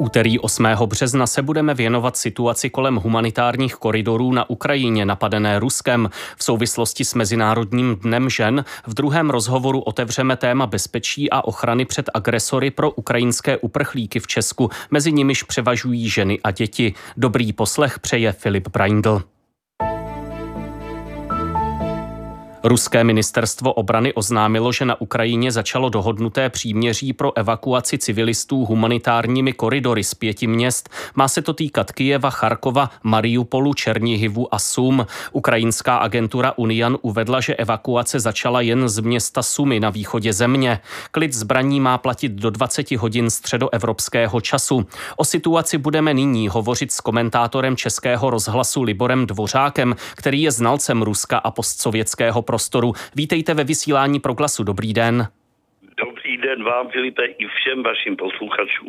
Úterý 8. března se budeme věnovat situaci kolem humanitárních koridorů na Ukrajině napadené Ruskem. V souvislosti s Mezinárodním dnem žen v druhém rozhovoru otevřeme téma bezpečí a ochrany před agresory pro ukrajinské uprchlíky v Česku. Mezi nimiž převažují ženy a děti. Dobrý poslech přeje Filip Braindl. Ruské ministerstvo obrany oznámilo, že na Ukrajině začalo dohodnuté příměří pro evakuaci civilistů humanitárními koridory z pěti měst. Má se to týkat Kijeva, Charkova, Mariupolu, Černihivu a Sum. Ukrajinská agentura Unian uvedla, že evakuace začala jen z města Sumy na východě země. Klid zbraní má platit do 20 hodin středoevropského času. O situaci budeme nyní hovořit s komentátorem Českého rozhlasu Liborem Dvořákem, který je znalcem Ruska a postsovětského prostoru. Vítejte ve vysílání Proglasu. Dobrý den. Dobrý den vám, Filipe, i všem vašim posluchačům.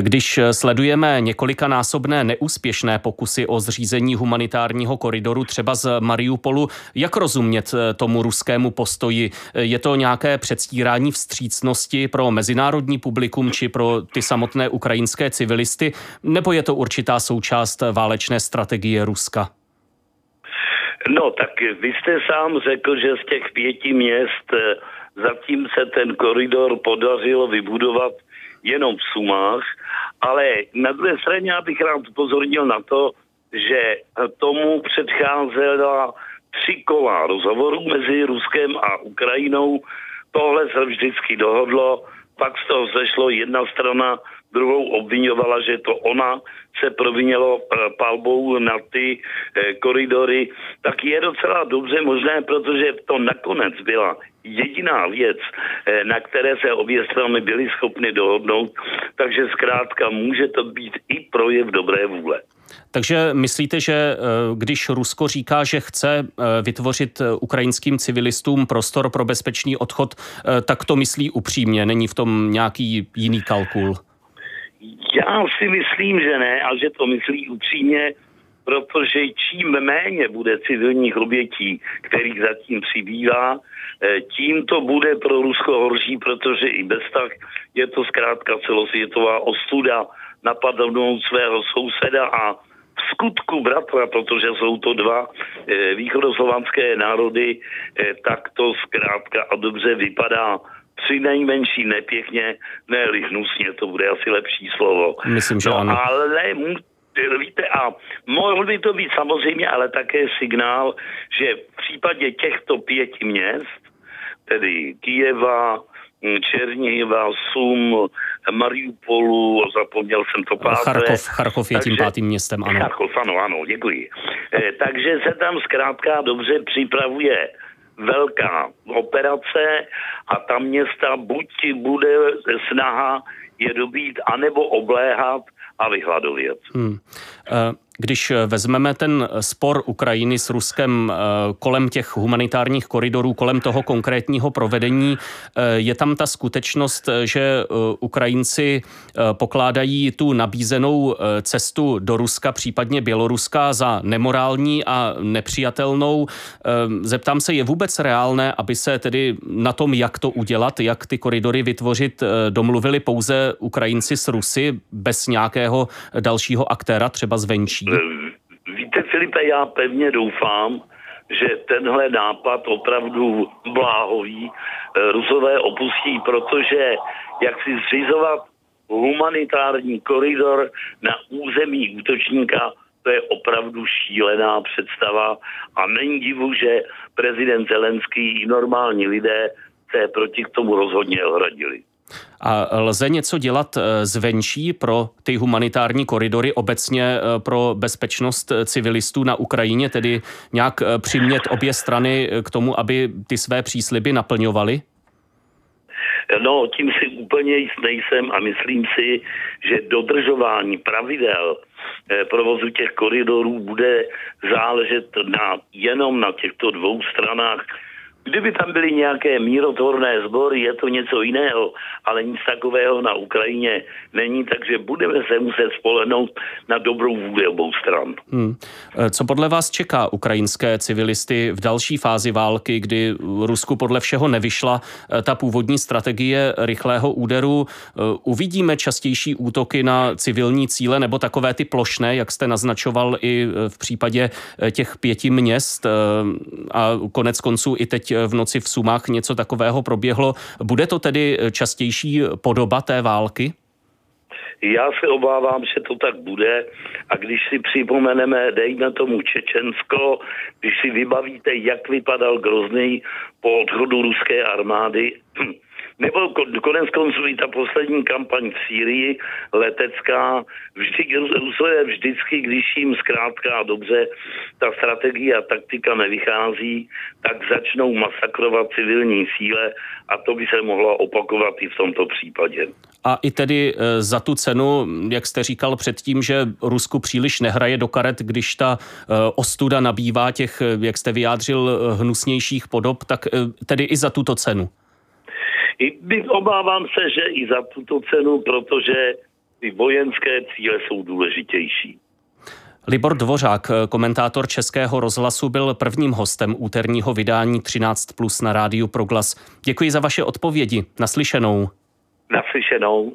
Když sledujeme několikanásobné neúspěšné pokusy o zřízení humanitárního koridoru třeba z Mariupolu, jak rozumět tomu ruskému postoji? Je to nějaké předstírání vstřícnosti pro mezinárodní publikum či pro ty samotné ukrajinské civilisty, nebo je to určitá součást válečné strategie Ruska? No, tak vy jste sám řekl, že z těch pěti měst eh, zatím se ten koridor podařilo vybudovat jenom v Sumách, ale na druhé straně bych rád upozornil na to, že tomu předcházela tři kola rozhovorů mezi Ruskem a Ukrajinou. Tohle se vždycky dohodlo, pak z toho zešlo jedna strana druhou obvinovala, že to ona se provinělo eh, palbou na ty eh, koridory, tak je docela dobře možné, protože to nakonec byla jediná věc, eh, na které se obě strany byly schopny dohodnout, takže zkrátka může to být i projev dobré vůle. Takže myslíte, že když Rusko říká, že chce vytvořit ukrajinským civilistům prostor pro bezpečný odchod, tak to myslí upřímně, není v tom nějaký jiný kalkul? Já si myslím, že ne a že to myslí upřímně, protože čím méně bude civilních obětí, kterých zatím přibývá, eh, tím to bude pro Rusko horší, protože i bez tak je to zkrátka celosvětová ostuda napadnout svého souseda a v skutku bratra, protože jsou to dva eh, východoslovanské národy, eh, tak to zkrátka a dobře vypadá při nejmenší nepěkně, ne hnusně, to bude asi lepší slovo. Myslím, že no, ano. Ale víte, a mohl by to být samozřejmě ale také signál, že v případě těchto pěti měst, tedy Kijeva, Černihiva, Sum, Mariupolu, zapomněl jsem to páté. Charkov, Charkov je takže, tím pátým městem, ano. Charkov, ano, ano, děkuji. Eh, takže se tam zkrátka dobře připravuje velká operace a ta města buď bude snaha je dobít, anebo obléhat a vyhladovět. Hmm. Uh... Když vezmeme ten spor Ukrajiny s Ruskem eh, kolem těch humanitárních koridorů, kolem toho konkrétního provedení, eh, je tam ta skutečnost, že eh, Ukrajinci pokládají tu nabízenou cestu do Ruska, případně Běloruska za nemorální a nepřijatelnou. Zeptám se, je vůbec reálné, aby se tedy na tom, jak to udělat, jak ty koridory vytvořit, domluvili pouze Ukrajinci s Rusy bez nějakého dalšího aktéra, třeba zvenčí? Eh, víte, Filipe, já pevně doufám, že tenhle nápad opravdu bláhový eh, Rusové opustí, protože jak si zřizovat humanitární koridor na území útočníka, to je opravdu šílená představa a není divu, že prezident Zelenský i normální lidé se proti k tomu rozhodně ohradili. A lze něco dělat eh, zvenčí pro ty humanitární koridory, obecně eh, pro bezpečnost eh, civilistů na Ukrajině, tedy nějak přimět obě strany k tomu, aby ty své přísliby naplňovaly? No, tím si úplně jist nejsem a myslím si, že dodržování pravidel provozu těch koridorů bude záležet na, jenom na těchto dvou stranách Kdyby tam byly nějaké mírotvorné sbory, je to něco jiného, ale nic takového na Ukrajině není, takže budeme se muset spolehnout na dobrou vůli obou stran. Hmm. E, co podle vás čeká ukrajinské civilisty v další fázi války, kdy Rusku podle všeho nevyšla e, ta původní strategie rychlého úderu? E, uvidíme častější útoky na civilní cíle nebo takové ty plošné, jak jste naznačoval i v případě těch pěti měst a konec konců i teď v noci v Sumách něco takového proběhlo. Bude to tedy častější podoba té války? Já se obávám, že to tak bude a když si připomeneme, dejme tomu Čečensko, když si vybavíte, jak vypadal Grozný po odchodu ruské armády, nebo konec konců i ta poslední kampaň v Sýrii, letecká, vždy, Rusové vždycky, když jim zkrátka a dobře ta strategie a taktika nevychází, tak začnou masakrovat civilní síle a to by se mohlo opakovat i v tomto případě. A i tedy e, za tu cenu, jak jste říkal předtím, že Rusku příliš nehraje do karet, když ta e, ostuda nabývá těch, e, jak jste vyjádřil, hnusnějších podob, tak tedy i za tuto cenu. I, obávám se, že i za tuto cenu, protože ty vojenské cíle jsou důležitější. Libor Dvořák, komentátor Českého rozhlasu, byl prvním hostem úterního vydání 13 plus na rádiu Proglas. Děkuji za vaše odpovědi. Naslyšenou. Naslyšenou.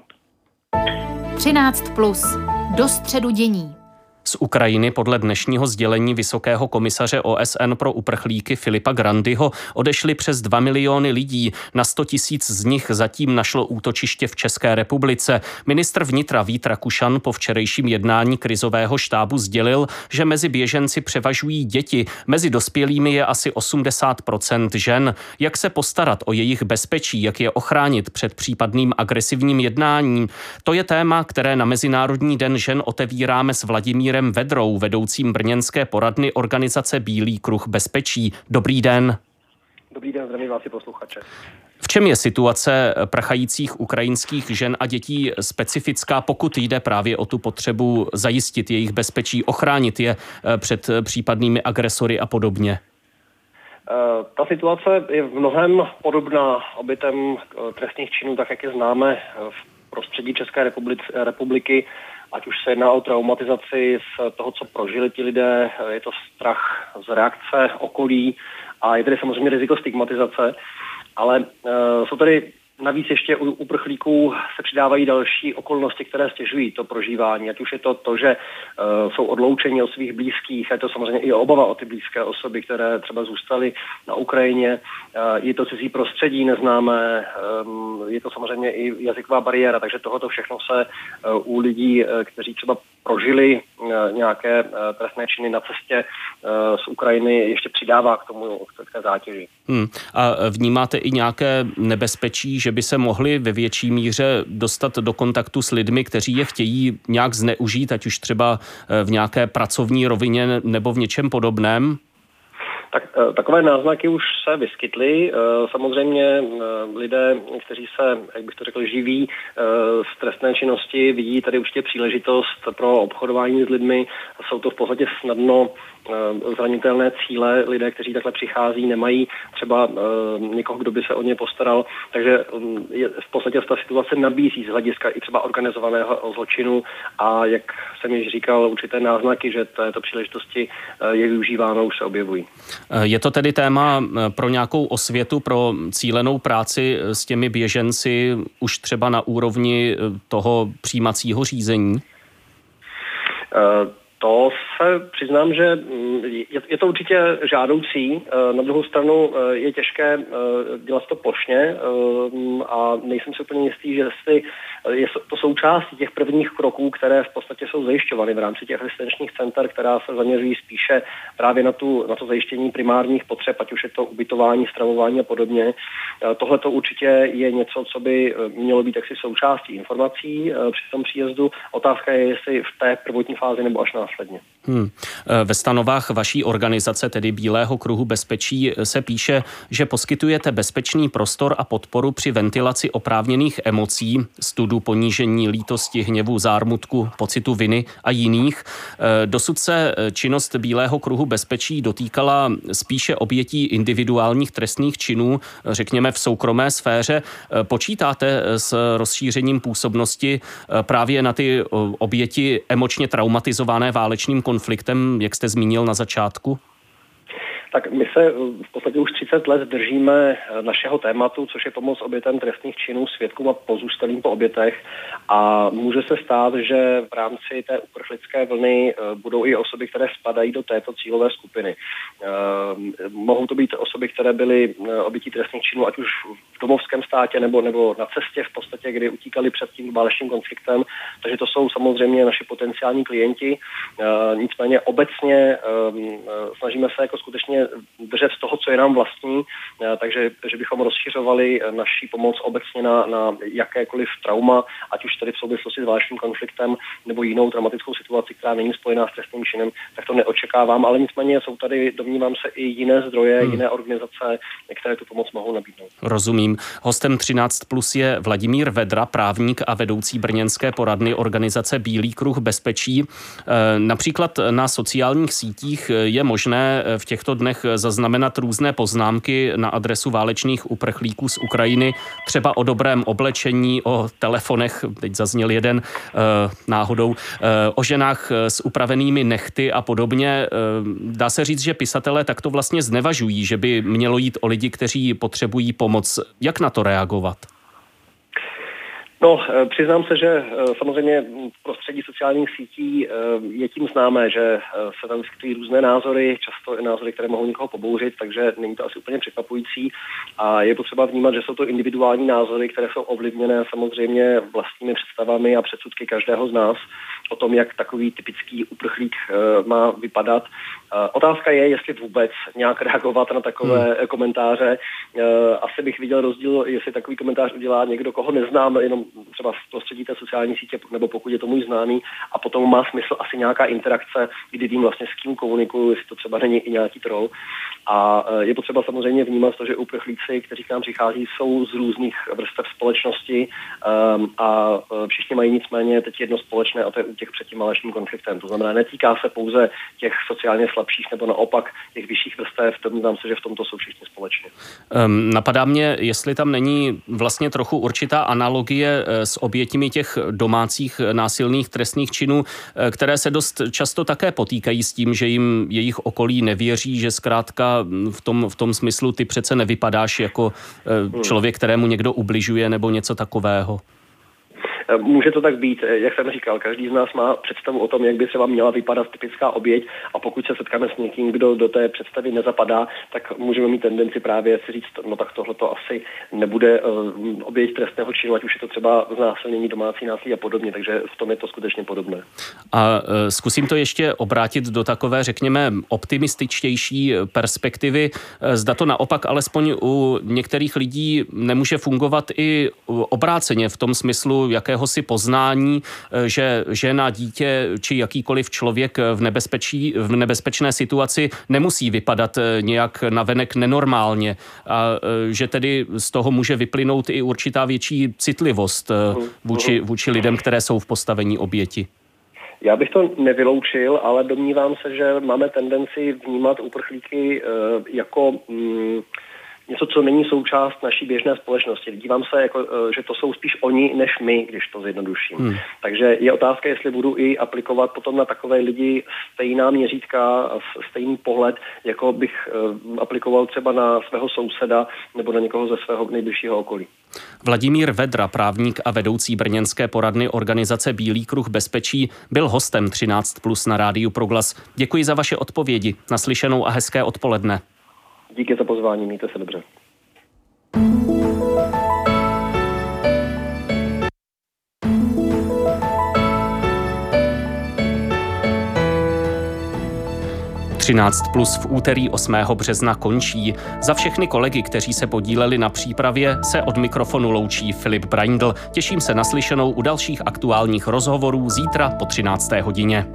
13 plus. Do středu dění. Z Ukrajiny podle dnešního sdělení Vysokého komisaře OSN pro uprchlíky Filipa Grandyho odešli přes 2 miliony lidí. Na 100 tisíc z nich zatím našlo útočiště v České republice. Ministr vnitra Vít Rakušan po včerejším jednání krizového štábu sdělil, že mezi běženci převažují děti. Mezi dospělými je asi 80% žen. Jak se postarat o jejich bezpečí, jak je ochránit před případným agresivním jednáním? To je téma, které na Mezinárodní den žen otevíráme s Vladimírem Vladimírem Vedrou, vedoucím brněnské poradny organizace Bílý kruh bezpečí. Dobrý den. Dobrý den, zdravím vás i posluchače. V čem je situace prchajících ukrajinských žen a dětí specifická, pokud jde právě o tu potřebu zajistit jejich bezpečí, ochránit je eh, před případnými agresory a podobně? Eh, ta situace je v mnohem podobná obytem eh, trestných činů, tak jak je známe v prostředí České republiky ať už se jedná o traumatizaci z toho, co prožili ti lidé, je to strach z reakce okolí a je tady samozřejmě riziko stigmatizace, ale uh, jsou tady Navíc ještě u uprchlíků se přidávají další okolnosti, které stěžují to prožívání. Ať už je to to, že uh, jsou odloučeni od svých blízkých, a je to samozřejmě i obava o ty blízké osoby, které třeba zůstaly na Ukrajině. Uh, je to cizí prostředí neznámé, um, je to samozřejmě i jazyková bariéra, takže tohoto všechno se uh, u lidí, uh, kteří třeba prožili uh, nějaké uh, trestné činy na cestě uh, z Ukrajiny, ještě přidává k tomu k zátěži. Hmm. A vnímáte i nějaké nebezpečí, že by se mohli ve větší míře dostat do kontaktu s lidmi, kteří je chtějí nějak zneužít, ať už třeba eh, v nějaké pracovní rovině nebo v něčem podobném? Tak, eh, takové náznaky už se vyskytly. Eh, samozřejmě lidé, kteří se, jak bych to řekl, živí z trestné činnosti, vidí tady určitě příležitost pro obchodování s lidmi. Jsou to v podstatě snadno Eh, zranitelné cíle. Lidé, kteří takhle přichází, nemají třeba eh, někoho, kdo by se o ně postaral. Takže mm, je, v podstatě ta situace nabízí z hlediska i třeba organizovaného zločinu a jak jsem již říkal, určité náznaky, že této příležitosti eh, je využíváno, už se objevují. Je to tedy téma pro nějakou osvětu, pro cílenou práci s těmi běženci už třeba na úrovni toho přijímacího řízení? To se přiznám, že mm, je, je to určitě žádoucí. Eh, na druhou stranu eh, je těžké eh, dělat to plošně a nejsem si úplně jistý, že jestli je to součástí těch prvních kroků, které v podstatě jsou zajišťovány v rámci těch asistenčních center, která se zaměřují spíše právě na, tu, na to zajištění primárních potřeb, ať už je to ubytování, stravování a podobně. Tohle to určitě je něco, co by mělo být jaksi součástí informací při tom příjezdu. Otázka je, jestli v té prvotní fázi nebo až následně. наши. Hmm. E, ve stanovách vaší organizace, tedy Bílého kruhu bezpečí, se píše, že poskytujete bezpečný prostor a podporu při ventilaci oprávněných emocí, studu ponížení lítosti, hněvu, zármutku, pocitu viny a jiných. E, dosud se činnost Bílého kruhu bezpečí dotýkala spíše obětí individuálních trestných činů, řekněme v soukromé sféře. Počítáte s rozšířením působnosti právě na ty oběti emočně traumatizované válečným konfliktem? Konfliktem, jak jste zmínil na začátku? Tak my se v podstatě už 30 let držíme našeho tématu, což je pomoc obětem trestných činů, svědkům a pozůstalým po obětech. A může se stát, že v rámci té uprchlické vlny eh, budou i osoby, které spadají do této cílové skupiny. Eh, mohou to být osoby, které byly eh, obětí trestných činů, ať už v domovském státě nebo, nebo na cestě v podstatě, kdy utíkali před tím válečným konfliktem. Takže to jsou samozřejmě naši potenciální klienti. Nicméně obecně snažíme se jako skutečně držet z toho, co je nám vlastní, eh, takže že bychom rozšiřovali eh, naší pomoc obecně na, na jakékoliv trauma, ať už tedy v souvislosti s válečným konfliktem nebo jinou dramatickou situaci, která není spojená s trestným činem, tak to neočekávám, ale nicméně jsou tady, domnívám se, i jiné zdroje, hmm. jiné organizace, které tu pomoc mohou nabídnout. Rozumím. Hostem 13 plus je Vladimír Vedra, právník a vedoucí brněnské poradny organizace Bílý kruh bezpečí. Eh, například na sociálních sítích je možné v těchto dnech dnech zaznamenat různé poznámky na adresu válečných uprchlíků z Ukrajiny, třeba o dobrém oblečení, o telefonech, teď zazněl jeden eh, náhodou, eh, o ženách s upravenými nechty a podobně. Eh, dá se říct, že pisatelé takto vlastně znevažují, že by mělo jít o lidi, kteří potřebují pomoc. Jak na to reagovat? No, eh, přiznám se, že eh, samozřejmě v prostředí sociálních sítí eh, je tím známé, že se tam vyskytují různé názory, často i názory, které mohou někoho pobouřit, takže není to asi úplně překvapující. A je potřeba vnímat, že jsou to individuální názory, které jsou ovlivněné samozřejmě vlastními představami a předsudky každého z nás o tom, jak takový typický uprchlík má vypadat. Otázka je, jestli vůbec nějak reagovat na takové hmm. komentáře. Asi bych viděl rozdíl, jestli takový komentář udělá někdo, koho neznám, jenom třeba v prostředí té sociální sítě, nebo pokud je to můj známý, a potom má smysl asi nějaká interakce, kdy vím vlastně s kým komunikuju, jestli to třeba není i nějaký troll. A je potřeba samozřejmě vnímat to, že uprchlíci, kteří k nám přichází, jsou z různých vrstev společnosti um, a všichni mají nicméně teď jedno společné a to je těch před tím válečným konfliktem. To znamená, netýká se pouze těch sociálně slabších nebo naopak těch vyšších vrstev, domnívám se, že v tomto jsou všichni společně. Um, napadá mě, jestli tam není vlastně trochu určitá analogie Eh, s obětimi těch domácích násilných trestných činů, eh, které se dost často také potýkají s tím, že jim jejich okolí nevěří, že zkrátka v tom, v tom smyslu ty přece nevypadáš jako eh, hmm. člověk, kterému někdo ubližuje nebo něco takového. Eh, může to tak být, eh, jak jsem říkal, každý z nás má představu o tom, jak by třeba měla vypadat typická oběť a pokud se setkáme s někým, kdo do té představy nezapadá, tak můžeme mít tendenci právě si říct, no tak tohle to asi nebude uh, oběť trestného činu, ať už je to třeba znásilnění domácí násilí a podobně, takže v tom je to skutečně podobné. A zkusím to ještě obrátit do takové, řekněme, optimističtější perspektivy. Zda to naopak alespoň u některých lidí nemůže fungovat i obráceně v tom smyslu, jaké jakéhosi poznání, eh, že žena, dítě či jakýkoliv člověk v, nebezpečí, v nebezpečné situaci nemusí vypadat eh, nějak navenek nenormálně a eh, že tedy z toho může vyplynout i určitá větší citlivost vůči, vůči lidem, které jsou v postavení oběti. Já bych to nevyloučil, ale domnívám se, že máme tendenci vnímat uprchlíky jako mm, něco, co není součást naší běžné společnosti. Dívám se, jako, e, že to jsou spíš oni než my, když to zjednoduším. Hmm. Takže je otázka, jestli budu i aplikovat potom na takové lidi stejná měřítka, stejný pohled, jako bych uh, aplikoval třeba na svého souseda nebo na někoho ze svého nejbližšího okolí. Vladimír Vedra, právník a vedoucí brněnské poradny organizace Bílý kruh bezpečí, byl hostem 13 plus na rádiu Proglas. Děkuji za vaše odpovědi. Naslyšenou a hezké odpoledne. Díky za pozvání, mějte se dobře. Třináct plus v úterý 8. března končí. Za všechny kolegy, kteří se podíleli na přípravě, se od mikrofonu loučí Filip Braindl. Těším se na slyšenou u dalších aktuálních rozhovorů zítra po 13. hodině.